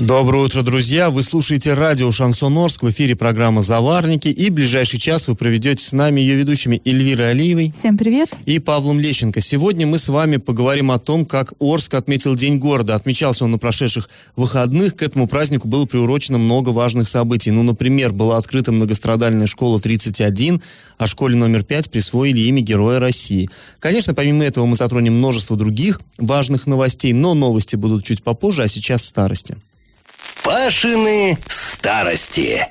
Доброе утро, друзья! Вы слушаете радио «Шансон Орск», в эфире программа «Заварники», и ближайший час вы проведете с нами ее ведущими Эльвирой Алиевой. Всем привет! И Павлом Лещенко. Сегодня мы с вами поговорим о том, как Орск отметил День города. Отмечался он на прошедших выходных. К этому празднику было приурочено много важных событий. Ну, например, была открыта многострадальная школа 31, а школе номер 5 присвоили имя Героя России. Конечно, помимо этого мы затронем множество других важных новостей, но новости будут чуть попозже, а сейчас старости. Пашины старости.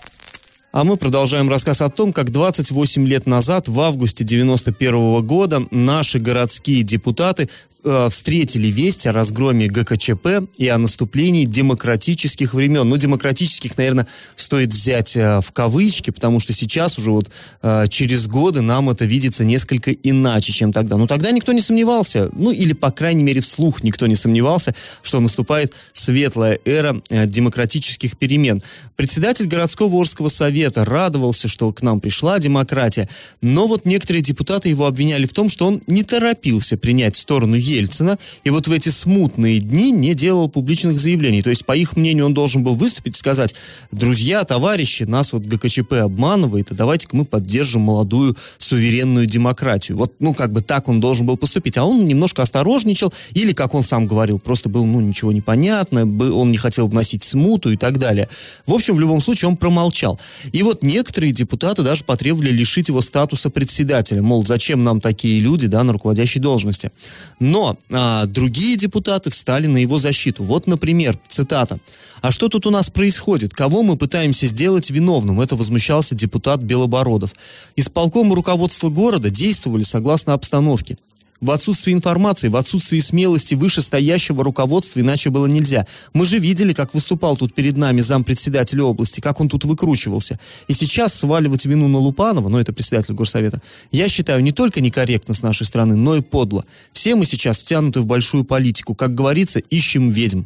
А мы продолжаем рассказ о том, как 28 лет назад, в августе 91 года, наши городские депутаты э, встретили весть о разгроме ГКЧП и о наступлении демократических времен. Ну, демократических, наверное, стоит взять э, в кавычки, потому что сейчас уже вот э, через годы нам это видится несколько иначе, чем тогда. Но тогда никто не сомневался, ну, или, по крайней мере, вслух никто не сомневался, что наступает светлая эра э, демократических перемен. Председатель городского Орского совета Совета радовался, что к нам пришла демократия, но вот некоторые депутаты его обвиняли в том, что он не торопился принять сторону Ельцина, и вот в эти смутные дни не делал публичных заявлений. То есть, по их мнению, он должен был выступить и сказать, друзья, товарищи, нас вот ГКЧП обманывает, а давайте-ка мы поддержим молодую суверенную демократию. Вот, ну, как бы так он должен был поступить. А он немножко осторожничал, или, как он сам говорил, просто был, ну, ничего непонятно, он не хотел вносить смуту и так далее. В общем, в любом случае, он промолчал. И вот некоторые депутаты даже потребовали лишить его статуса председателя. Мол, зачем нам такие люди да, на руководящей должности. Но а, другие депутаты встали на его защиту. Вот, например, цитата. «А что тут у нас происходит? Кого мы пытаемся сделать виновным?» Это возмущался депутат Белобородов. Исполком руководства города действовали согласно обстановке. В отсутствии информации, в отсутствии смелости вышестоящего руководства иначе было нельзя. Мы же видели, как выступал тут перед нами зампредседателя области, как он тут выкручивался. И сейчас сваливать вину на Лупанова, ну это председатель горсовета, я считаю не только некорректно с нашей стороны, но и подло. Все мы сейчас втянуты в большую политику. Как говорится, ищем ведьм.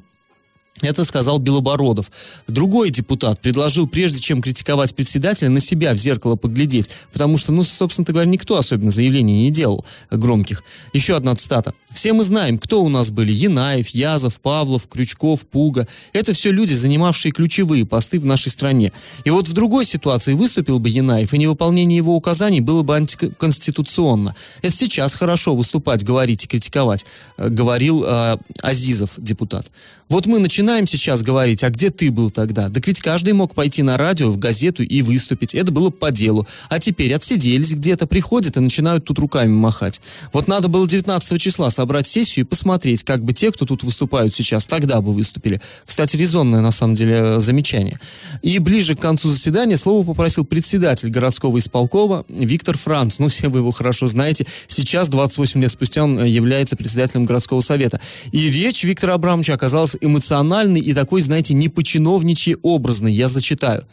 Это сказал Белобородов. Другой депутат предложил, прежде чем критиковать председателя, на себя в зеркало поглядеть, потому что, ну, собственно говоря, никто особенно заявлений не делал громких. Еще одна цитата. «Все мы знаем, кто у нас были. Янаев, Язов, Павлов, Крючков, Пуга. Это все люди, занимавшие ключевые посты в нашей стране. И вот в другой ситуации выступил бы Янаев, и невыполнение его указаний было бы антиконституционно. Это сейчас хорошо выступать, говорить и критиковать», э, говорил э, Азизов, депутат. Вот мы начинаем начинаем сейчас говорить, а где ты был тогда? Так ведь каждый мог пойти на радио, в газету и выступить. Это было по делу. А теперь отсиделись где-то, приходят и начинают тут руками махать. Вот надо было 19 числа собрать сессию и посмотреть, как бы те, кто тут выступают сейчас, тогда бы выступили. Кстати, резонное, на самом деле, замечание. И ближе к концу заседания слово попросил председатель городского исполкома Виктор Франц. Ну, все вы его хорошо знаете. Сейчас, 28 лет спустя, он является председателем городского совета. И речь Виктора Абрамовича оказалась эмоциональной эмоциональный и такой, знаете, не по-чиновничьи образный, я зачитаю.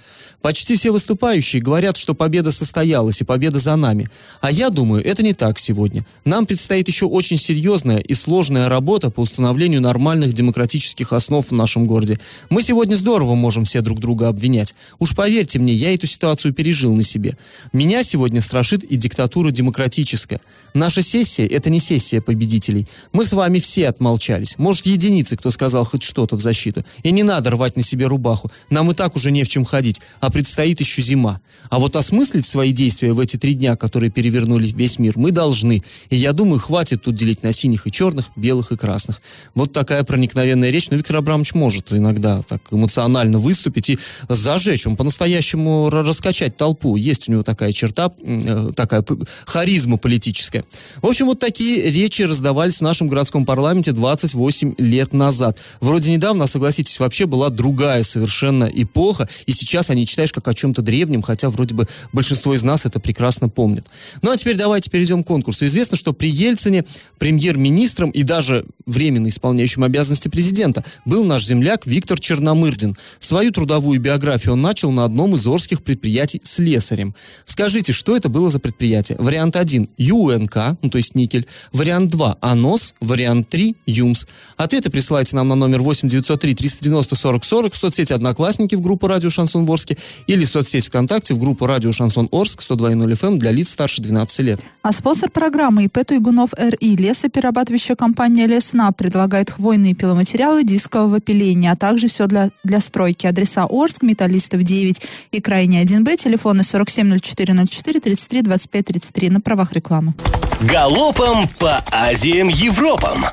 Почти все выступающие говорят, что победа состоялась и победа за нами. А я думаю, это не так сегодня. Нам предстоит еще очень серьезная и сложная работа по установлению нормальных демократических основ в нашем городе. Мы сегодня здорово можем все друг друга обвинять. Уж поверьте мне, я эту ситуацию пережил на себе. Меня сегодня страшит и диктатура демократическая. Наша сессия – это не сессия победителей. Мы с вами все отмолчались. Может, единицы, кто сказал хоть что-то в защиту. И не надо рвать на себе рубаху. Нам и так уже не в чем ходить, а предстоит еще зима. А вот осмыслить свои действия в эти три дня, которые перевернули весь мир, мы должны. И я думаю, хватит тут делить на синих и черных, белых и красных. Вот такая проникновенная речь. Но Виктор Абрамович может иногда так эмоционально выступить и зажечь. Он по-настоящему раскачать толпу. Есть у него такая черта, э, такая харизма политическая. В общем, вот такие речи раздавались в нашем городском парламенте 28 лет назад. Вроде недавно странно, согласитесь, вообще была другая совершенно эпоха, и сейчас они читаешь как о чем-то древнем, хотя вроде бы большинство из нас это прекрасно помнит. Ну а теперь давайте перейдем к конкурсу. Известно, что при Ельцине премьер-министром и даже временно исполняющим обязанности президента был наш земляк Виктор Черномырдин. Свою трудовую биографию он начал на одном из орских предприятий слесарем. Скажите, что это было за предприятие? Вариант 1 – ЮНК, ну то есть никель. Вариант 2 – АНОС. Вариант 3 – ЮМС. Ответы присылайте нам на номер 8 903 390 40 40 в соцсети «Одноклассники» в группу «Радио Шансон Ворске» или в соцсеть ВКонтакте в группу «Радио Шансон Орск» 102.0 FM эм для лиц старше 12 лет. А спонсор программы ИП Туйгунов РИ лесоперерабатывающая компания «Лесна» предлагает хвойные пиломатериалы дискового пиления, а также все для, для стройки. Адреса Орск, Металлистов 9 и Крайний 1Б, телефоны 470404 33 25 33 на правах рекламы. Галопом по Азиям Европам!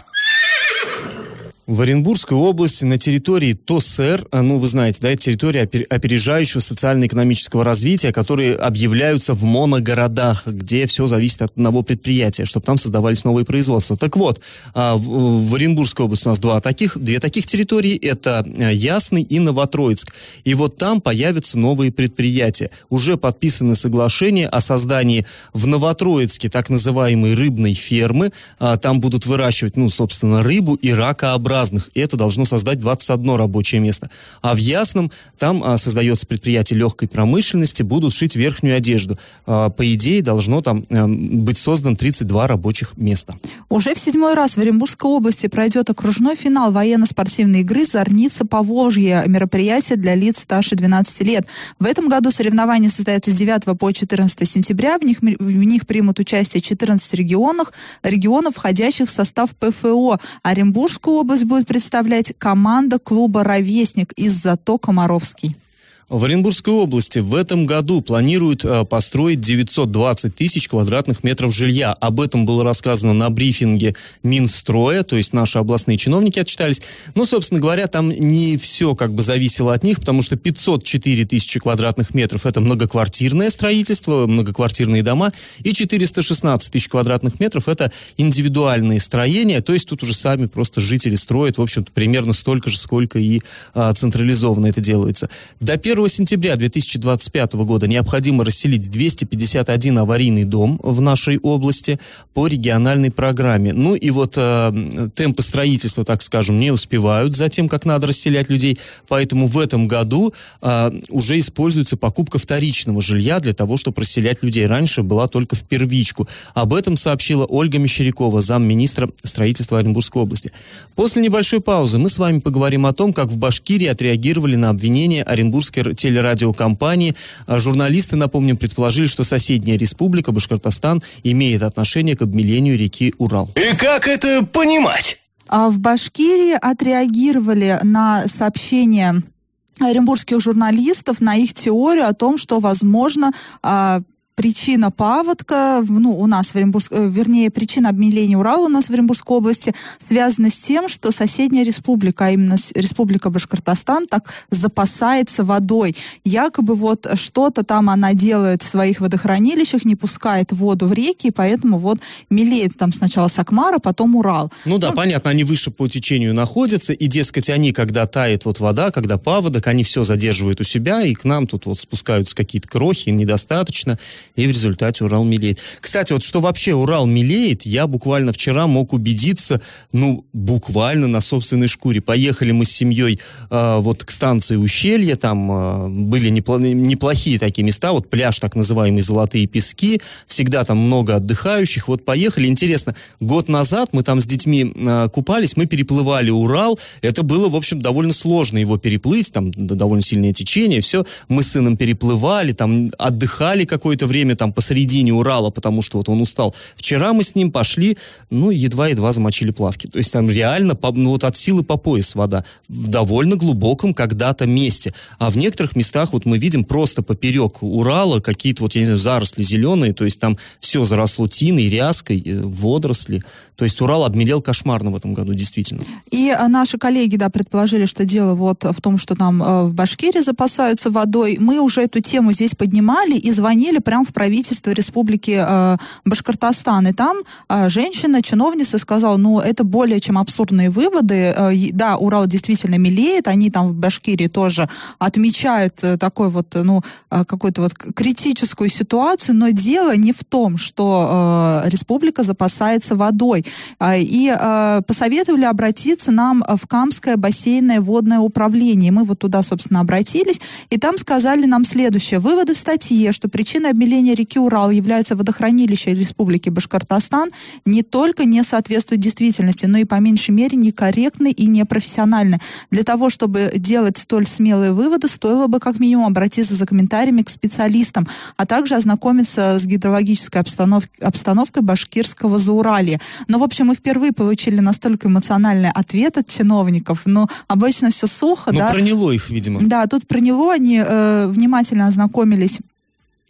В Оренбургской области на территории ТОСР, а, ну вы знаете, да, это территория опережающего социально-экономического развития, которые объявляются в моногородах, где все зависит от одного предприятия, чтобы там создавались новые производства. Так вот, а, в Оренбургской области у нас два таких, две таких территории, это э, Ясный и Новотроицк. И вот там появятся новые предприятия. Уже подписаны соглашения о создании в Новотроицке так называемой рыбной фермы. А, там будут выращивать, ну, собственно, рыбу и ракообразные разных, и это должно создать 21 рабочее место. А в Ясном там а, создается предприятие легкой промышленности, будут шить верхнюю одежду. А, по идее, должно там а, быть создан 32 рабочих места. Уже в седьмой раз в Оренбургской области пройдет окружной финал военно-спортивной игры «Зорница Поволжье» мероприятие для лиц старше 12 лет. В этом году соревнования состоятся с 9 по 14 сентября. В них, в них примут участие 14 регионов, регионов, входящих в состав ПФО. Оренбургскую область будет представлять команда клуба «Ровесник» из Зато Комаровский. В Оренбургской области в этом году планируют э, построить 920 тысяч квадратных метров жилья. Об этом было рассказано на брифинге Минстроя, то есть наши областные чиновники отчитались. Ну, собственно говоря, там не все как бы зависело от них, потому что 504 тысячи квадратных метров – это многоквартирное строительство, многоквартирные дома, и 416 тысяч квадратных метров – это индивидуальные строения, то есть тут уже сами просто жители строят, в общем-то, примерно столько же, сколько и а, централизованно это делается. До 1 1 сентября 2025 года необходимо расселить 251 аварийный дом в нашей области по региональной программе. Ну и вот э, темпы строительства, так скажем, не успевают за тем, как надо расселять людей, поэтому в этом году э, уже используется покупка вторичного жилья для того, чтобы расселять людей. Раньше была только в первичку. Об этом сообщила Ольга Мещерякова, замминистра строительства Оренбургской области. После небольшой паузы мы с вами поговорим о том, как в Башкирии отреагировали на обвинение Оренбургской телерадиокомпании. А журналисты, напомним, предположили, что соседняя республика Башкортостан имеет отношение к обмелению реки Урал. И как это понимать? А в Башкирии отреагировали на сообщение оренбургских журналистов на их теорию о том, что, возможно, а, причина паводка, ну, у нас в Оренбург, э, вернее, причина обмеления Урала у нас в Оренбургской области связана с тем, что соседняя республика, а именно республика Башкортостан, так запасается водой. Якобы вот что-то там она делает в своих водохранилищах, не пускает воду в реки, и поэтому вот мелеет там сначала Сакмара, потом Урал. Ну да, ну, понятно, они выше по течению находятся, и, дескать, они, когда тает вот вода, когда паводок, они все задерживают у себя, и к нам тут вот спускаются какие-то крохи, недостаточно, и в результате Урал мелеет. Кстати, вот что вообще Урал мелеет, я буквально вчера мог убедиться, ну, буквально на собственной шкуре. Поехали мы с семьей э, вот к станции Ущелье, там э, были непло- неплохие такие места, вот пляж так называемый Золотые Пески, всегда там много отдыхающих, вот поехали, интересно, год назад мы там с детьми э, купались, мы переплывали Урал, это было, в общем, довольно сложно его переплыть, там довольно сильное течение, все, мы с сыном переплывали, там отдыхали какое-то время, время там посередине Урала, потому что вот он устал. Вчера мы с ним пошли, ну, едва-едва замочили плавки. То есть там реально, ну, вот от силы по пояс вода. В довольно глубоком когда-то месте. А в некоторых местах вот мы видим просто поперек Урала какие-то вот, я не знаю, заросли зеленые, то есть там все заросло тиной, ряской, э, водоросли. То есть Урал обмелел кошмарно в этом году, действительно. И э, наши коллеги, да, предположили, что дело вот в том, что там э, в Башкирии запасаются водой. Мы уже эту тему здесь поднимали и звонили прям в правительство Республики э, Башкортостан. И там э, женщина, чиновница сказала, ну, это более чем абсурдные выводы. Э, да, Урал действительно милеет, они там в Башкирии тоже отмечают такой вот, ну, э, какую-то вот критическую ситуацию, но дело не в том, что республика запасается водой. Э, и посоветовали обратиться нам в Камское бассейное водное управление. Мы вот туда, собственно, обратились, и там сказали нам следующее. Выводы в статье, что причиной обмеления реки Урал является водохранилище Республики Башкортостан, не только не соответствует действительности, но и по меньшей мере некорректны и непрофессиональны. Для того, чтобы делать столь смелые выводы, стоило бы как минимум обратиться за комментариями к специалистам, а также ознакомиться с гидрологической обстанов... обстановкой башкирского Зауралья. Но, в общем, мы впервые получили настолько эмоциональный ответ от чиновников, но обычно все сухо, ну, да. проняло их, видимо. Да, тут про него они э, внимательно ознакомились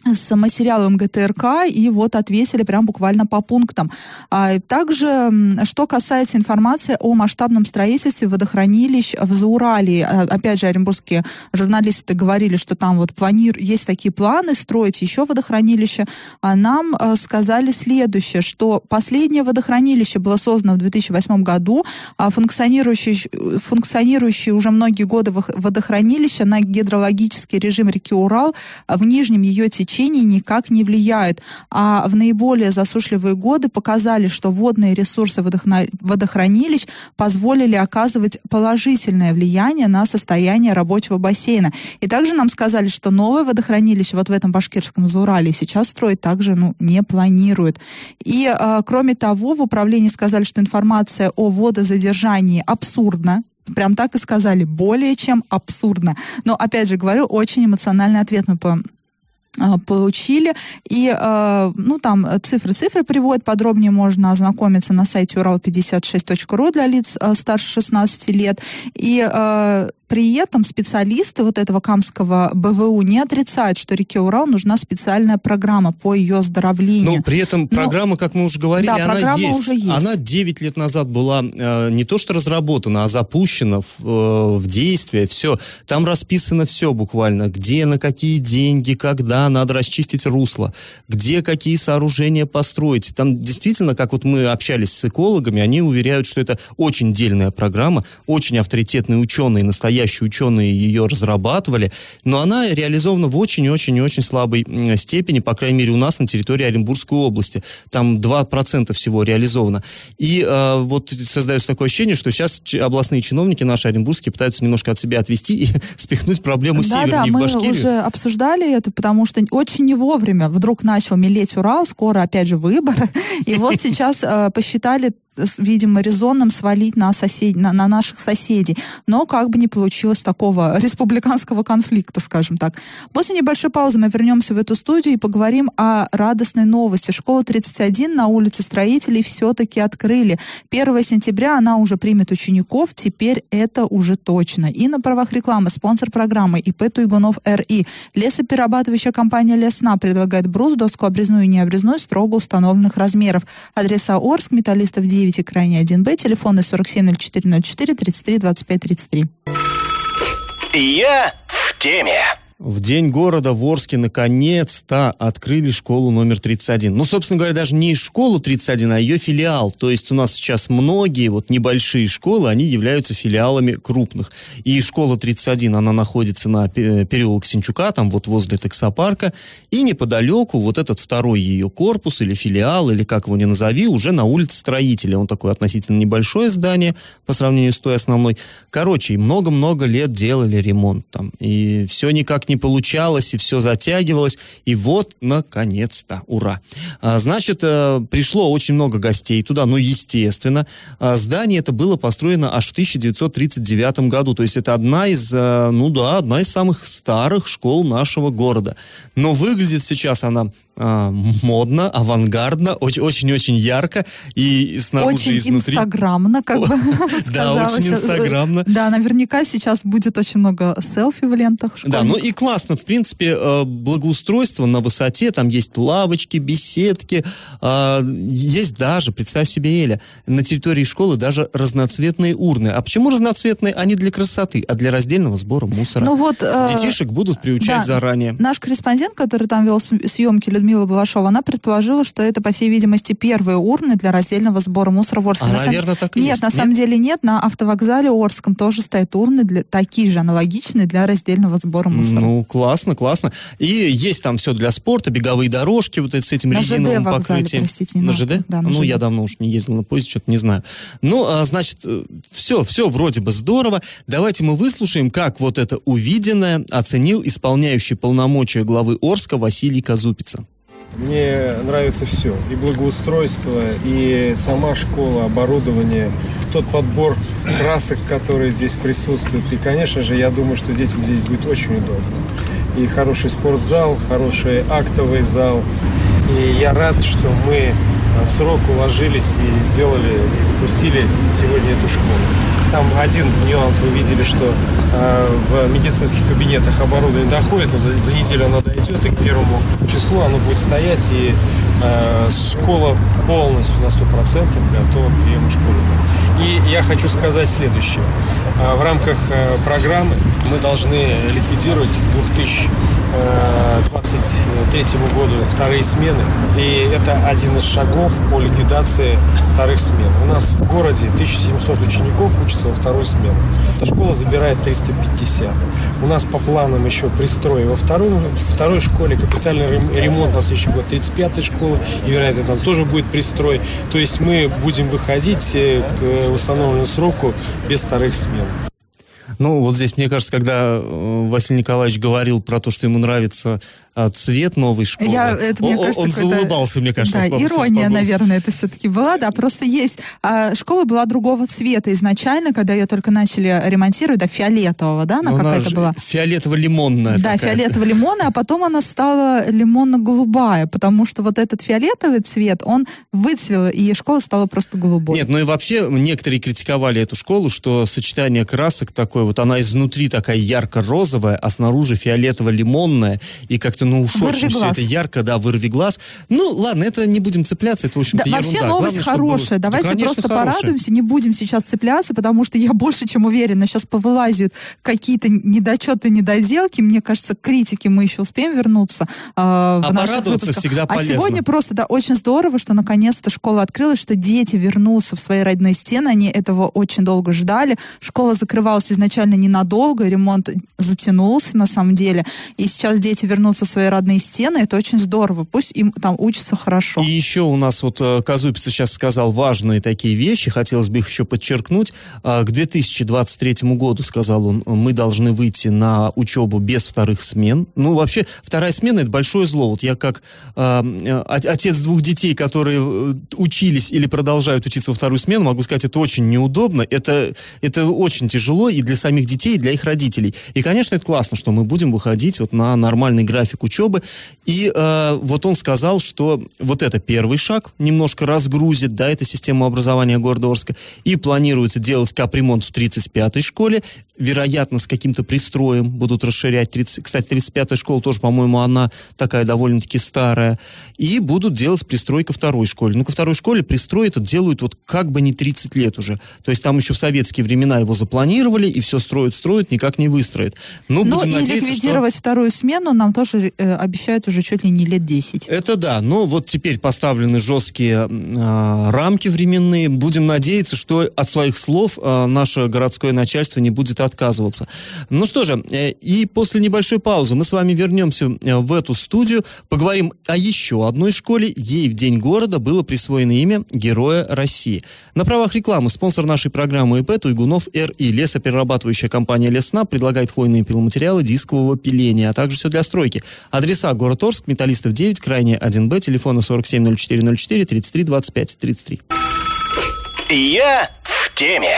с материалом ГТРК и вот отвесили прям буквально по пунктам. А также, что касается информации о масштабном строительстве водохранилищ в Зауралии, а, опять же, оренбургские журналисты говорили, что там вот планир... есть такие планы строить еще водохранилище, а нам а, сказали следующее, что последнее водохранилище было создано в 2008 году, а функционирующее, функционирующее уже многие годы водохранилище на гидрологический режим реки Урал в нижнем ее течении течений никак не влияют. А в наиболее засушливые годы показали, что водные ресурсы водохранилищ позволили оказывать положительное влияние на состояние рабочего бассейна. И также нам сказали, что новое водохранилище вот в этом башкирском Заурале сейчас строить также ну, не планируют. И э, кроме того, в управлении сказали, что информация о водозадержании абсурдна, прям так и сказали, более чем абсурдно. Но, опять же говорю, очень эмоциональный ответ мы по получили. И, э, ну, там цифры-цифры приводят, подробнее можно ознакомиться на сайте урал56.ру для лиц э, старше 16 лет. И при этом специалисты вот этого Камского БВУ не отрицают, что реке Урал нужна специальная программа по ее оздоровлению. Ну, при этом Но, программа, как мы уже говорили, да, она есть. Уже есть. Она 9 лет назад была э, не то что разработана, а запущена в, э, в действие. Все. Там расписано все буквально. Где, на какие деньги, когда надо расчистить русло, где какие сооружения построить. Там действительно, как вот мы общались с экологами, они уверяют, что это очень дельная программа, очень авторитетные ученые, настоящие ученые ее разрабатывали, но она реализована в очень-очень-очень слабой степени, по крайней мере, у нас на территории Оренбургской области. Там 2% всего реализовано. И э, вот создается такое ощущение, что сейчас областные чиновники наши оренбургские пытаются немножко от себя отвести и спихнуть проблему да, севернее да, в Башкирию. мы уже обсуждали это, потому что очень не вовремя вдруг начал мелеть Урал, скоро опять же выборы, и вот сейчас э, посчитали видимо, резонным свалить на, сосед... на, на наших соседей. Но как бы не получилось такого республиканского конфликта, скажем так. После небольшой паузы мы вернемся в эту студию и поговорим о радостной новости. Школа 31 на улице Строителей все-таки открыли. 1 сентября она уже примет учеников, теперь это уже точно. И на правах рекламы спонсор программы ИП Туйгунов РИ. Лесоперерабатывающая компания Лесна предлагает брус, доску обрезную и необрезную строго установленных размеров. Адреса Орск, металлистов 9 9 и крайне 1Б, телефоны 470404 33 25 33. Я в теме. В День города в Орске наконец-то открыли школу номер 31. Ну, собственно говоря, даже не школу 31, а ее филиал. То есть у нас сейчас многие вот небольшие школы, они являются филиалами крупных. И школа 31, она находится на переулок Синчука, там вот возле таксопарка. И неподалеку вот этот второй ее корпус или филиал, или как его ни назови, уже на улице Строителя. Он такое относительно небольшое здание по сравнению с той основной. Короче, много-много лет делали ремонт там. И все никак не получалось, и все затягивалось. И вот, наконец-то, ура. А, значит, э, пришло очень много гостей туда, ну, естественно. А, здание это было построено аж в 1939 году. То есть это одна из, э, ну да, одна из самых старых школ нашего города. Но выглядит сейчас она а, модно, авангардно, очень-очень ярко и снаружи очень изнутри. инстаграмно, как бы Да, очень инстаграмно. Да, наверняка сейчас будет очень много селфи в лентах Да, ну и классно, в принципе, э, благоустройство на высоте, там есть лавочки, беседки, а, есть даже, представь себе, Эля, на территории школы даже разноцветные урны. А почему разноцветные? Они для красоты, а для раздельного сбора мусора. Ну вот... Э, Детишек будут приучать заранее. Наш корреспондент, который там вел съемки, Людмила Балашова, она предположила, что это, по всей видимости, первые урны для раздельного сбора мусора в Орске. А, На наверное, так и Нет, есть. на самом деле нет. На автовокзале Орском тоже стоят урны для, такие же, аналогичные для раздельного сбора мусора. Ну, классно, классно. И есть там все для спорта, беговые дорожки, вот с этим На ЖД резиновым вокзале, покрытием. простите, на на ЖД? да, на ну, ЖД. я давно уж не ездил на поезде, что-то не знаю. Ну, а, значит, все, все вроде бы здорово. Давайте мы выслушаем, как вот это увиденное оценил исполняющий полномочия главы Орска Василий Казупица. Мне нравится все. И благоустройство, и сама школа, оборудование, тот подбор красок, которые здесь присутствуют. И, конечно же, я думаю, что детям здесь будет очень удобно. И хороший спортзал, хороший актовый зал. И я рад, что мы в срок уложились и сделали, и запустили сегодня эту школу. Там один нюанс вы видели, что э, в медицинских кабинетах оборудование доходит, но за, за неделю оно дойдет, и к первому числу оно будет стоять, и э, школа полностью на 100% готова к приему школьников. И я хочу сказать следующее. Э, в рамках э, программы мы должны ликвидировать к 2023 году вторые смены. И это один из шагов по ликвидации вторых смен. У нас в городе 1700 учеников учатся во второй смену. Эта школа забирает 350. У нас по планам еще пристрой во второй, второй школе, капитальный рем- ремонт на следующий год 35-й школы, и, вероятно, там тоже будет пристрой. То есть мы будем выходить э, к установленному сроку без вторых смен. Ну, вот здесь, мне кажется, когда э, Василий Николаевич говорил про то, что ему нравится цвет новой школы, Я, это, мне он, кажется, он заулыбался, мне кажется. Да, ирония, наверное, это все-таки была, да, просто есть. а, школа была другого цвета изначально, когда ее только начали ремонтировать, да, фиолетового, да, она Ну, какая-то была. Фиолетово-лимонная Да, фиолетово-лимонная, а потом она стала лимонно-голубая, потому что вот этот фиолетовый цвет, он выцвел, и школа стала просто голубой. Нет, ну и вообще некоторые критиковали эту школу, что сочетание красок такое, вот она изнутри такая ярко-розовая, а снаружи фиолетово-лимонная, и как-то, ну уж Вырви очень все это ярко, да, вырви глаз. Ну, ладно, это не будем цепляться, это, в общем-то, Да, вообще ерунда. новость Главное, чтобы хорошая. Да, Давайте конечно, просто хорошая. порадуемся, не будем сейчас цепляться, потому что я больше чем уверена, сейчас повылазят какие-то недочеты, недоделки. Мне кажется, к критике мы еще успеем вернуться э, в А порадоваться выпусках. всегда а полезно. сегодня просто, да, очень здорово, что наконец-то школа открылась, что дети вернутся в свои родные стены. Они этого очень долго ждали. Школа закрывалась изначально ненадолго, ремонт затянулся на самом деле. И сейчас дети вернутся в свои родные стены. Это очень здорово. Пусть им там учатся хорошо. И еще у нас вот э, Казупица сейчас сказал важные такие вещи, хотелось бы их еще подчеркнуть. А, К 2023 году, сказал он, мы должны выйти на учебу без вторых смен. Ну, вообще, вторая смена – это большое зло. Вот я как э, от- отец двух детей, которые э, учились или продолжают учиться во вторую смену, могу сказать, это очень неудобно, это, это очень тяжело и для самих детей, и для их родителей. И, конечно, это классно, что мы будем выходить вот на нормальный график учебы. И э, вот он сказал, что вот это первый шаг, немножко разгрузит, да, это систему образования города Орска, и планируется делать капремонт в 35-й школе, вероятно, с каким-то пристроем будут расширять. 30, кстати, 35-я школа тоже, по-моему, она такая довольно-таки старая. И будут делать пристрой ко второй школе. Ну, ко второй школе пристрой этот делают вот как бы не 30 лет уже. То есть там еще в советские времена его запланировали, и все строят, строят, никак не выстроят. Ну, Ну будем и надеяться, что... ликвидировать вторую смену нам тоже э, обещают уже чуть ли не лет 10. Это да, но вот теперь поставлены жесткие э, рамки временные. Будем надеяться, что от своих слов э, наше городское начальство не будет отказываться. Ну что же, э, и после небольшой паузы мы с вами вернемся э, в эту студию, поговорим о еще одной школе. Ей в День города было присвоено имя Героя России. На правах рекламы спонсор нашей программы ИП Туйгунов РИ. Лесоперерабатывающая компания Лесна предлагает хвойные пиломатериалы дискового пиления, а также все для стройки. Адреса город Орск, Металлистов 9, крайне 1Б, телефона 470404 33 25 33. Я в теме.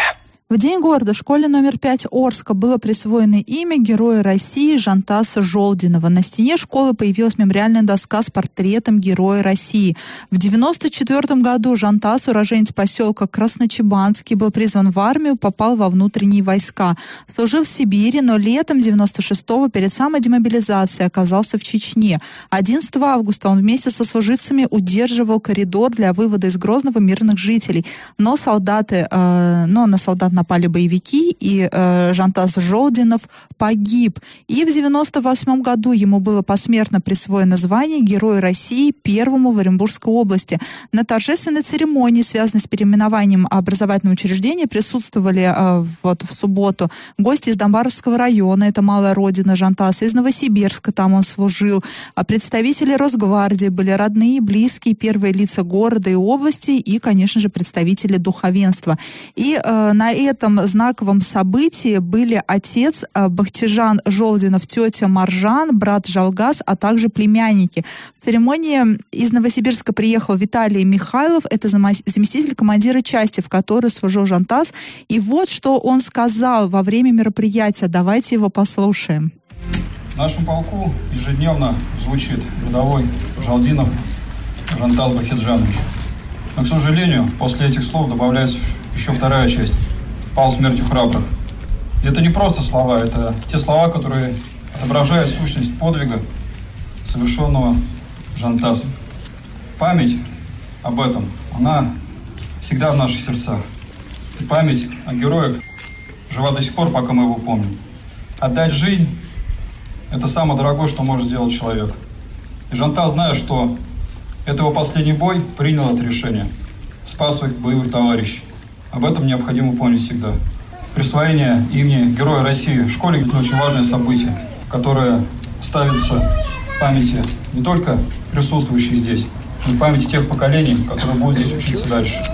В День города школе номер 5 Орска было присвоено имя Героя России Жантаса Жолдинова. На стене школы появилась мемориальная доска с портретом Героя России. В 1994 году Жантас, уроженец поселка Красночебанский, был призван в армию, попал во внутренние войска. Служил в Сибири, но летом 96-го перед самой демобилизацией оказался в Чечне. 11 августа он вместе со служивцами удерживал коридор для вывода из Грозного мирных жителей. Но солдаты, э, но на солдат напали боевики, и э, Жантас Жолдинов погиб. И в 98 году ему было посмертно присвоено звание Герой России первому в Оренбургской области. На торжественной церемонии, связанной с переименованием образовательного учреждения, присутствовали э, вот в субботу гости из Донбаровского района, это малая родина Жантаса, из Новосибирска, там он служил, а представители Росгвардии были родные, близкие, первые лица города и области, и, конечно же, представители духовенства. И э, на этом знаковом событии были отец э, Бахтижан Жолдинов, тетя Маржан, брат Жалгас, а также племянники. В церемонии из Новосибирска приехал Виталий Михайлов, это заместитель командира части, в которой служил Жантас. И вот что он сказал во время мероприятия. Давайте его послушаем. В нашем полку ежедневно звучит рядовой Жалдинов Жантал Бахиджанович. Но, к сожалению, после этих слов добавляется еще вторая часть. Пал смертью храбрых. И это не просто слова, это те слова, которые отображают сущность подвига, совершенного Жантасом. Память об этом, она всегда в наших сердцах. И память о героях жива до сих пор, пока мы его помним. Отдать жизнь – это самое дорогое, что может сделать человек. И Жантас, зная, что это его последний бой, принял это решение. Спас своих боевых товарищей. Об этом необходимо помнить всегда. Присвоение имени Героя России школе – это очень важное событие, которое ставится в памяти не только присутствующих здесь, но и памяти тех поколений, которые будут здесь учиться дальше.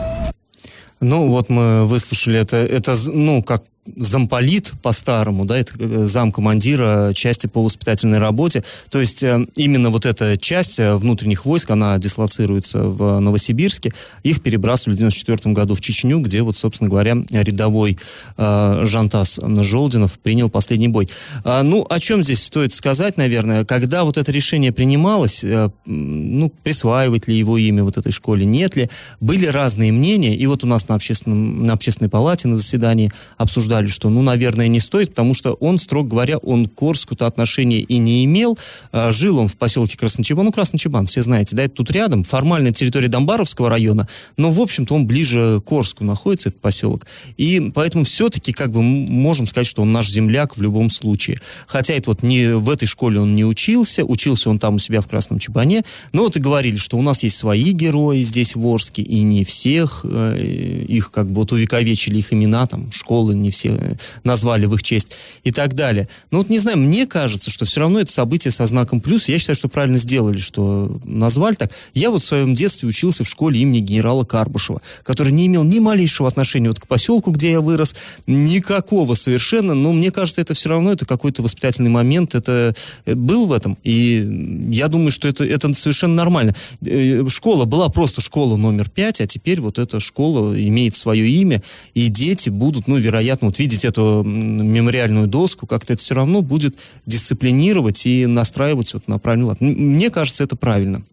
Ну, вот мы выслушали это, это ну, как замполит по-старому, да, это э, зам командира части по воспитательной работе. То есть э, именно вот эта часть э, внутренних войск, она дислоцируется в Новосибирске. Их перебрасывали в 94 году в Чечню, где вот, собственно говоря, рядовой э, Жантас Жолдинов принял последний бой. А, ну, о чем здесь стоит сказать, наверное, когда вот это решение принималось, э, ну, присваивать ли его имя вот этой школе, нет ли, были разные мнения, и вот у нас на, общественном, на общественной палате на заседании обсуждали обсуждали, что, ну, наверное, не стоит, потому что он, строго говоря, он к Орску-то отношения и не имел. А, жил он в поселке Красночебан. Ну, Красночебан, все знаете, да, это тут рядом, формальная территория Домбаровского района, но, в общем-то, он ближе к Орску находится, этот поселок. И поэтому все-таки, как бы, можем сказать, что он наш земляк в любом случае. Хотя это вот не в этой школе он не учился, учился он там у себя в Красном Чебане, но вот и говорили, что у нас есть свои герои здесь в Орске, и не всех э, их, как бы, вот увековечили их имена, там, школы не все все назвали в их честь и так далее. Но вот не знаю, мне кажется, что все равно это событие со знаком плюс. Я считаю, что правильно сделали, что назвали так. Я вот в своем детстве учился в школе имени генерала Карбушева, который не имел ни малейшего отношения вот к поселку, где я вырос, никакого совершенно, но мне кажется, это все равно это какой-то воспитательный момент, это э, был в этом, и я думаю, что это, это совершенно нормально. Э, школа была просто школа номер пять, а теперь вот эта школа имеет свое имя, и дети будут, ну, вероятно, вот видеть эту мемориальную доску, как-то это все равно будет дисциплинировать и настраивать вот на правильный лад. Мне кажется, это правильно.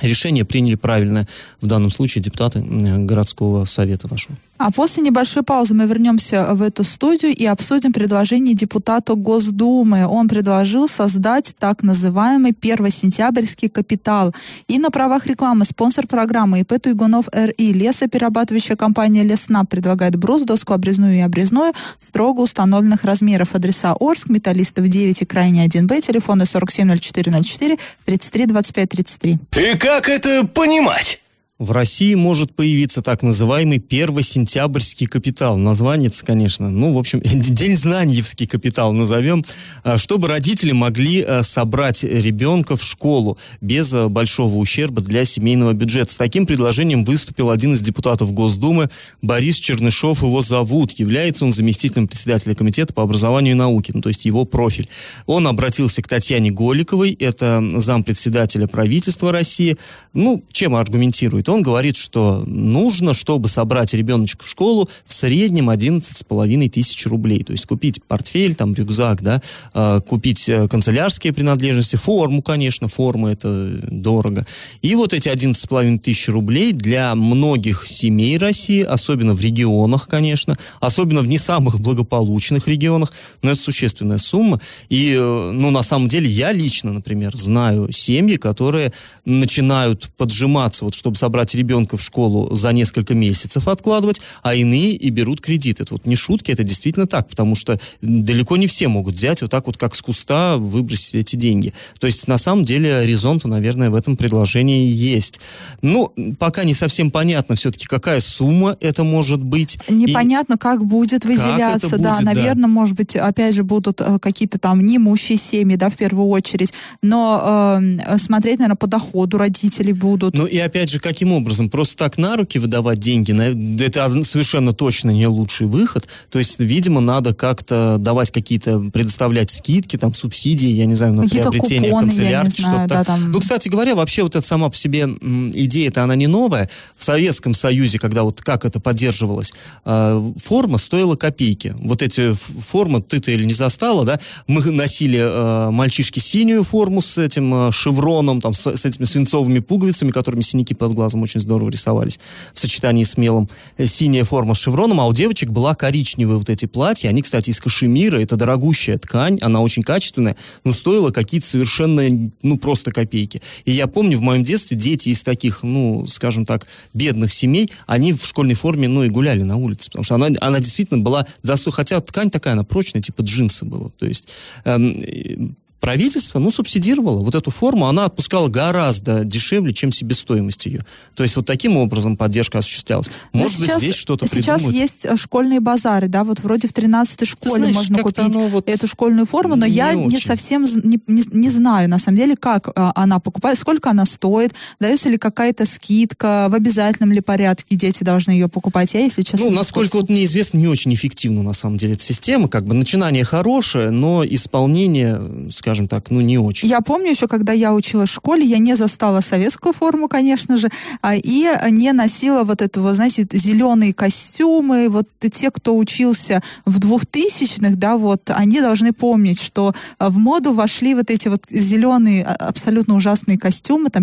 Решение приняли правильное в данном случае депутаты городского совета нашего. А после небольшой паузы мы вернемся в эту студию и обсудим предложение депутата Госдумы. Он предложил создать так называемый первосентябрьский капитал. И на правах рекламы спонсор программы ИП Туйгунов РИ лесоперерабатывающая компания Лесна предлагает брус, доску обрезную и обрезную строго установленных размеров. Адреса Орск, Металлистов 9 и крайне 1Б, телефоны 470404 33 25 33. И как это понимать? В России может появиться так называемый первосентябрьский капитал. Название, конечно, ну, в общем, День знаниевский капитал назовем, а, чтобы родители могли а, собрать ребенка в школу без а, большого ущерба для семейного бюджета. С таким предложением выступил один из депутатов Госдумы Борис Чернышов, его зовут. Является он заместителем председателя комитета по образованию и науке, ну, то есть его профиль. Он обратился к Татьяне Голиковой, это зампредседателя правительства России. Ну, чем аргументирует? Он говорит, что нужно, чтобы собрать ребеночка в школу, в среднем 11,5 тысяч рублей. То есть купить портфель, там, рюкзак, да, э, купить э, канцелярские принадлежности, форму, конечно, форма это дорого. И вот эти 11,5 тысяч рублей для многих семей России, особенно в регионах, конечно, особенно в не самых благополучных регионах, но это существенная сумма. И, э, ну, на самом деле, я лично, например, знаю семьи, которые начинают поджиматься, вот, чтобы собрать забрать ребенка в школу за несколько месяцев откладывать, а иные и берут кредит. Это вот не шутки, это действительно так, потому что далеко не все могут взять вот так вот, как с куста, выбросить эти деньги. То есть, на самом деле, резон-то, наверное, в этом предложении есть. Ну, пока не совсем понятно все-таки, какая сумма это может быть. Непонятно, и... как будет выделяться, как да, будет, наверное, да. может быть, опять же, будут э, какие-то там неимущие семьи, да, в первую очередь, но э, смотреть, наверное, по доходу родителей будут. Ну и опять же, каким образом? Просто так на руки выдавать деньги, это совершенно точно не лучший выход. То есть, видимо, надо как-то давать какие-то, предоставлять скидки, там, субсидии, я не знаю, на приобретение купоны, канцелярки, что-то. Да, там... Ну, кстати говоря, вообще вот эта сама по себе идея-то, она не новая. В Советском Союзе, когда вот как это поддерживалось, э, форма стоила копейки. Вот эти формы ты-то или не застала, да? Мы носили э, мальчишки синюю форму с этим э, шевроном, там, с, с этими свинцовыми пуговицами, которыми синяки под глазом очень здорово рисовались в сочетании с мелом. Э, синяя форма с шевроном, а у девочек была коричневые вот эти платья. Они, кстати, из кашемира. Это дорогущая ткань, она очень качественная, но стоила какие-то совершенно, ну, просто копейки. И я помню, в моем детстве дети из таких, ну, скажем так, бедных семей, они в школьной форме, ну, и гуляли на улице, потому что она, она действительно была хотя ткань такая, она прочная, типа джинсы была. То есть эм, правительство, ну, субсидировало вот эту форму, она отпускала гораздо дешевле, чем себестоимость ее. То есть вот таким образом поддержка осуществлялась. Может сейчас, быть, здесь что-то Сейчас придумают. есть э, школьные базары, да, вот вроде в 13-й школе знаешь, можно купить вот эту школьную форму, но не я очень. не совсем не, не, не знаю, на самом деле, как а, она покупает, сколько она стоит, дается ли какая-то скидка, в обязательном ли порядке дети должны ее покупать. Я, если честно, Ну, насколько вот мне известно, не очень эффективна на самом деле эта система, как бы начинание хорошее, но исполнение, скажем, скажем так, ну, не очень. Я помню еще, когда я училась в школе, я не застала советскую форму, конечно же, а, и не носила вот этого, знаете, зеленые костюмы. Вот те, кто учился в двухтысячных, да, вот, они должны помнить, что в моду вошли вот эти вот зеленые, а, абсолютно ужасные костюмы, там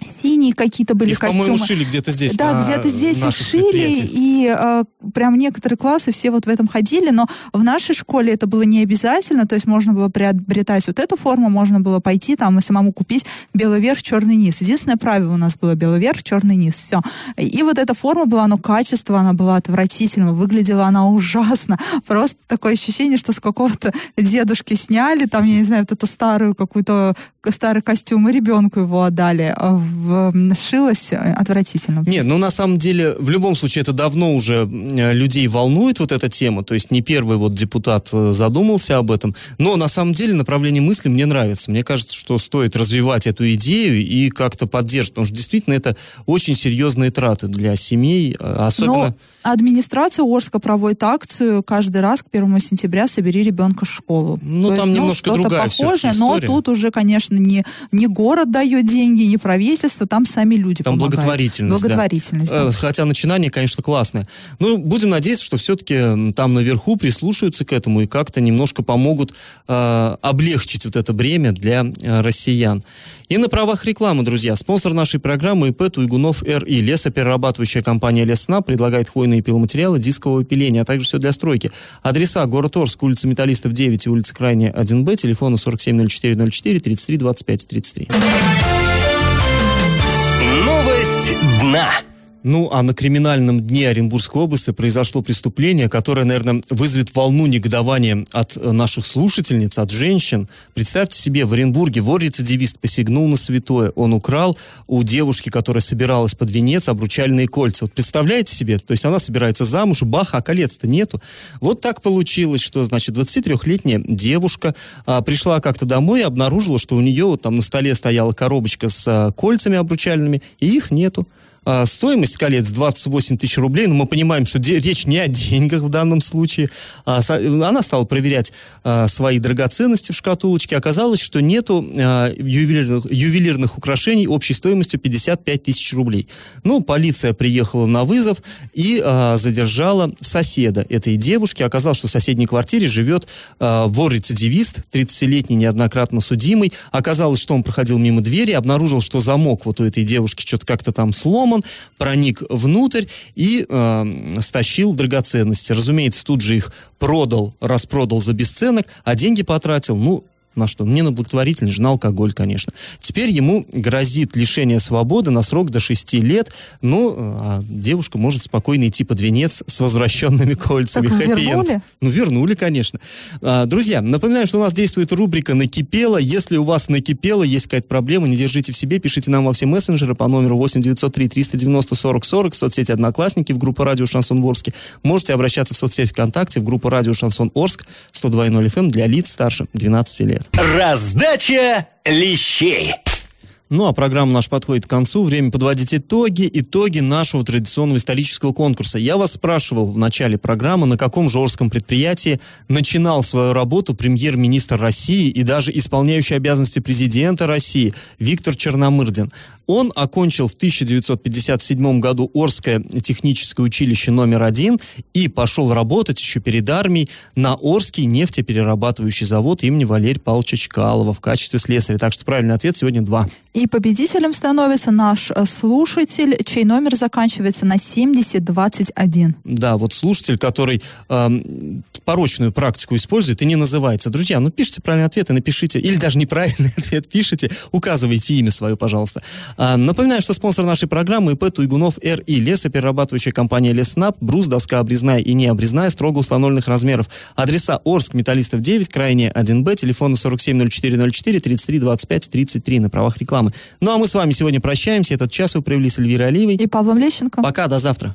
синие какие-то были их, костюмы. по-моему, шили где-то здесь. Да, где-то здесь их шили, и э, прям некоторые классы все вот в этом ходили, но в нашей школе это было не обязательно, то есть можно было приобретать вот эту форму, можно было пойти там и самому купить белый верх, черный низ. Единственное правило у нас было белый верх, черный низ, все. И вот эта форма была, но качество, она была отвратительного, выглядела она ужасно. Просто такое ощущение, что с какого-то дедушки сняли, там, я не знаю, вот эту старую какую-то старый костюм, и ребенку его отдали. В, сшилось отвратительно. Нет, ну на самом деле, в любом случае, это давно уже людей волнует вот эта тема, то есть не первый вот депутат э, задумался об этом, но на самом деле направление мысли мне нравится. Мне кажется, что стоит развивать эту идею и как-то поддерживать, потому что действительно это очень серьезные траты для семей, э, особенно... Но администрация Орска проводит акцию каждый раз к 1 сентября «Собери ребенка в школу». Ну, То там есть, немножко ну, другая похожее, но тут уже, конечно, не, не город дает деньги, не правительство, там сами люди Там помогают. благотворительность, Благотворительность, да. да. Э, хотя начинание, конечно, классное. Ну, будем надеяться, что все-таки там наверху прислушаются к этому и как-то немножко помогут э, облегчить вот это бремя для э, россиян. И на правах рекламы, друзья, спонсор нашей программы ИП Туйгунов РИ. Лесоперерабатывающая компания Лесна предлагает хвойные пиломатериалы дискового пиления, а также все для стройки. Адреса город Орск, улица Металлистов 9 и улица Крайняя 1Б, телефоны 470404 33 25 33. Новость дна. Ну, а на криминальном дне Оренбургской области произошло преступление, которое, наверное, вызовет волну негодования от э, наших слушательниц, от женщин. Представьте себе, в Оренбурге вор-рецидивист посягнул на святое. Он украл у девушки, которая собиралась под венец, обручальные кольца. Вот представляете себе? То есть она собирается замуж, бах, а колец-то нету. Вот так получилось, что, значит, 23-летняя девушка а, пришла как-то домой и обнаружила, что у нее вот там на столе стояла коробочка с а, кольцами обручальными, и их нету. А, стоимость колец 28 тысяч рублей, но мы понимаем, что речь не о деньгах в данном случае. А, она стала проверять а, свои драгоценности в шкатулочке. Оказалось, что нету ювелирных, ювелирных украшений общей стоимостью 55 тысяч рублей. Ну, полиция приехала на вызов и задержала соседа этой девушки. Оказалось, что в соседней квартире живет вор-рецидивист, 30-летний неоднократно судимый. Оказалось, что он проходил мимо двери, обнаружил, что замок вот у этой девушки что-то как-то там сломан, он проник внутрь и э, стащил драгоценности. Разумеется, тут же их продал, распродал за бесценок, а деньги потратил, ну, На что? Не на благотворительность на алкоголь, конечно. Теперь ему грозит лишение свободы на срок до 6 лет, ну, а девушка может спокойно идти под венец с возвращенными кольцами. Так вернули? Ну, вернули, конечно. А, друзья, напоминаю, что у нас действует рубрика «Накипело». Если у вас накипело, есть какая-то проблема, не держите в себе, пишите нам во все мессенджеры по номеру 8 903 390 40 40 в соцсети «Одноклассники», в группу «Радио Шансон Орске». Можете обращаться в соцсеть ВКонтакте, в группу «Радио Шансон Орск» 102.0 FM для лиц старше 12 лет. Раздача лещей. Ну, а программа наша подходит к концу. Время подводить итоги. Итоги нашего традиционного исторического конкурса. Я вас спрашивал в начале программы, на каком жорском предприятии начинал свою работу премьер-министр России и даже исполняющий обязанности президента России Виктор Черномырдин. Он окончил в 1957 году Орское техническое училище номер один и пошел работать еще перед армией на Орский нефтеперерабатывающий завод имени Валерия Павловича Чкалова в качестве слесаря. Так что правильный ответ сегодня два. И победителем становится наш э, слушатель, чей номер заканчивается на 7021. Да, вот слушатель, который эм, порочную практику использует и не называется. Друзья, ну пишите правильный ответ и напишите, или даже неправильный ответ пишите, указывайте имя свое, пожалуйста. А, напоминаю, что спонсор нашей программы ИП Туйгунов РИ, лесоперерабатывающая компания Леснап, брус, доска обрезная и необрезная, строго установленных размеров. Адреса Орск, Металлистов 9, крайне 1Б, телефоны 470404 33 25 33 на правах рекламы. Ну а мы с вами сегодня прощаемся. Этот час вы провели с Эльвирой Алиевой. И Павлом Лещенко. Пока, до завтра.